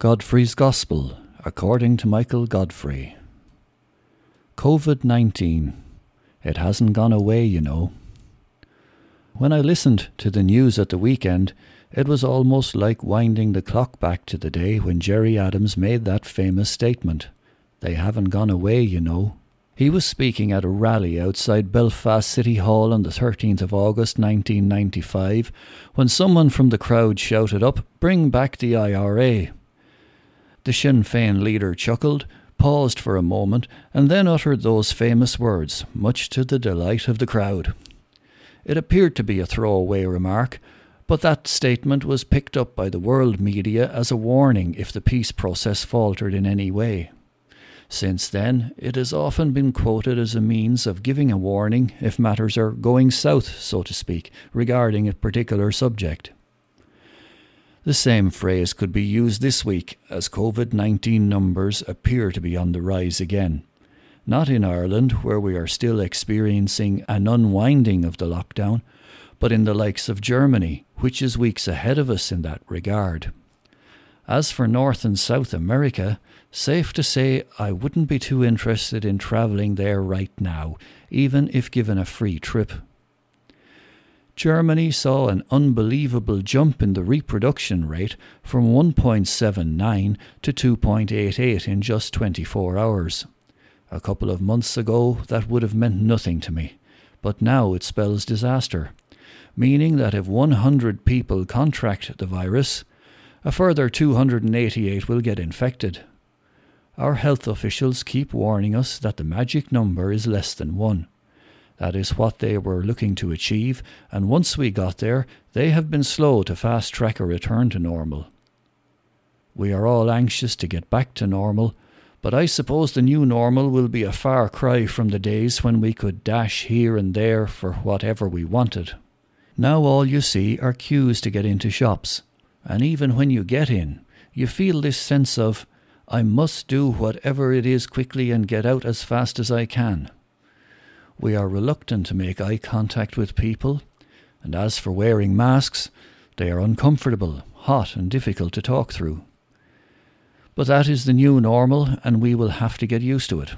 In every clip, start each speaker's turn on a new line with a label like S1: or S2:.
S1: Godfrey's Gospel, according to Michael Godfrey. COVID 19. It hasn't gone away, you know. When I listened to the news at the weekend, it was almost like winding the clock back to the day when Gerry Adams made that famous statement They haven't gone away, you know. He was speaking at a rally outside Belfast City Hall on the 13th of August 1995 when someone from the crowd shouted up, Bring back the IRA. The Sinn Féin leader chuckled, paused for a moment, and then uttered those famous words, much to the delight of the crowd. It appeared to be a throwaway remark, but that statement was picked up by the world media as a warning if the peace process faltered in any way. Since then, it has often been quoted as a means of giving a warning if matters are going south, so to speak, regarding a particular subject. The same phrase could be used this week as COVID 19 numbers appear to be on the rise again. Not in Ireland, where we are still experiencing an unwinding of the lockdown, but in the likes of Germany, which is weeks ahead of us in that regard. As for North and South America, safe to say I wouldn't be too interested in travelling there right now, even if given a free trip. Germany saw an unbelievable jump in the reproduction rate from 1.79 to 2.88 in just 24 hours. A couple of months ago, that would have meant nothing to me, but now it spells disaster, meaning that if 100 people contract the virus, a further 288 will get infected. Our health officials keep warning us that the magic number is less than 1. That is what they were looking to achieve, and once we got there, they have been slow to fast track a return to normal. We are all anxious to get back to normal, but I suppose the new normal will be a far cry from the days when we could dash here and there for whatever we wanted. Now all you see are queues to get into shops, and even when you get in, you feel this sense of, I must do whatever it is quickly and get out as fast as I can. We are reluctant to make eye contact with people, and as for wearing masks, they are uncomfortable, hot, and difficult to talk through. But that is the new normal, and we will have to get used to it.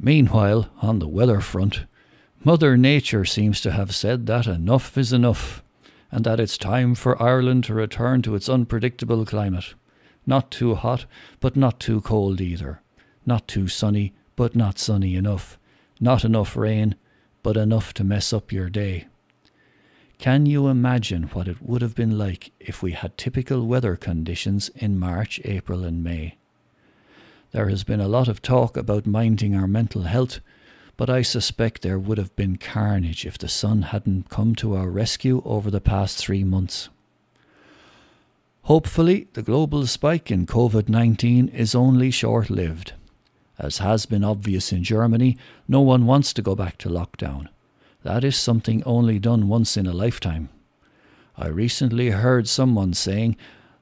S1: Meanwhile, on the weather front, Mother Nature seems to have said that enough is enough, and that it's time for Ireland to return to its unpredictable climate. Not too hot, but not too cold either. Not too sunny, but not sunny enough not enough rain, but enough to mess up your day. Can you imagine what it would have been like if we had typical weather conditions in March, April, and May? There has been a lot of talk about minding our mental health, but I suspect there would have been carnage if the sun hadn't come to our rescue over the past three months. Hopefully, the global spike in COVID 19 is only short lived. As has been obvious in Germany, no one wants to go back to lockdown. That is something only done once in a lifetime. I recently heard someone saying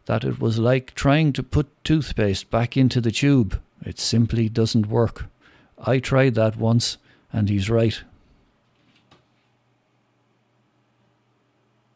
S1: that it was like trying to put toothpaste back into the tube. It simply doesn't work. I tried that once, and he's right.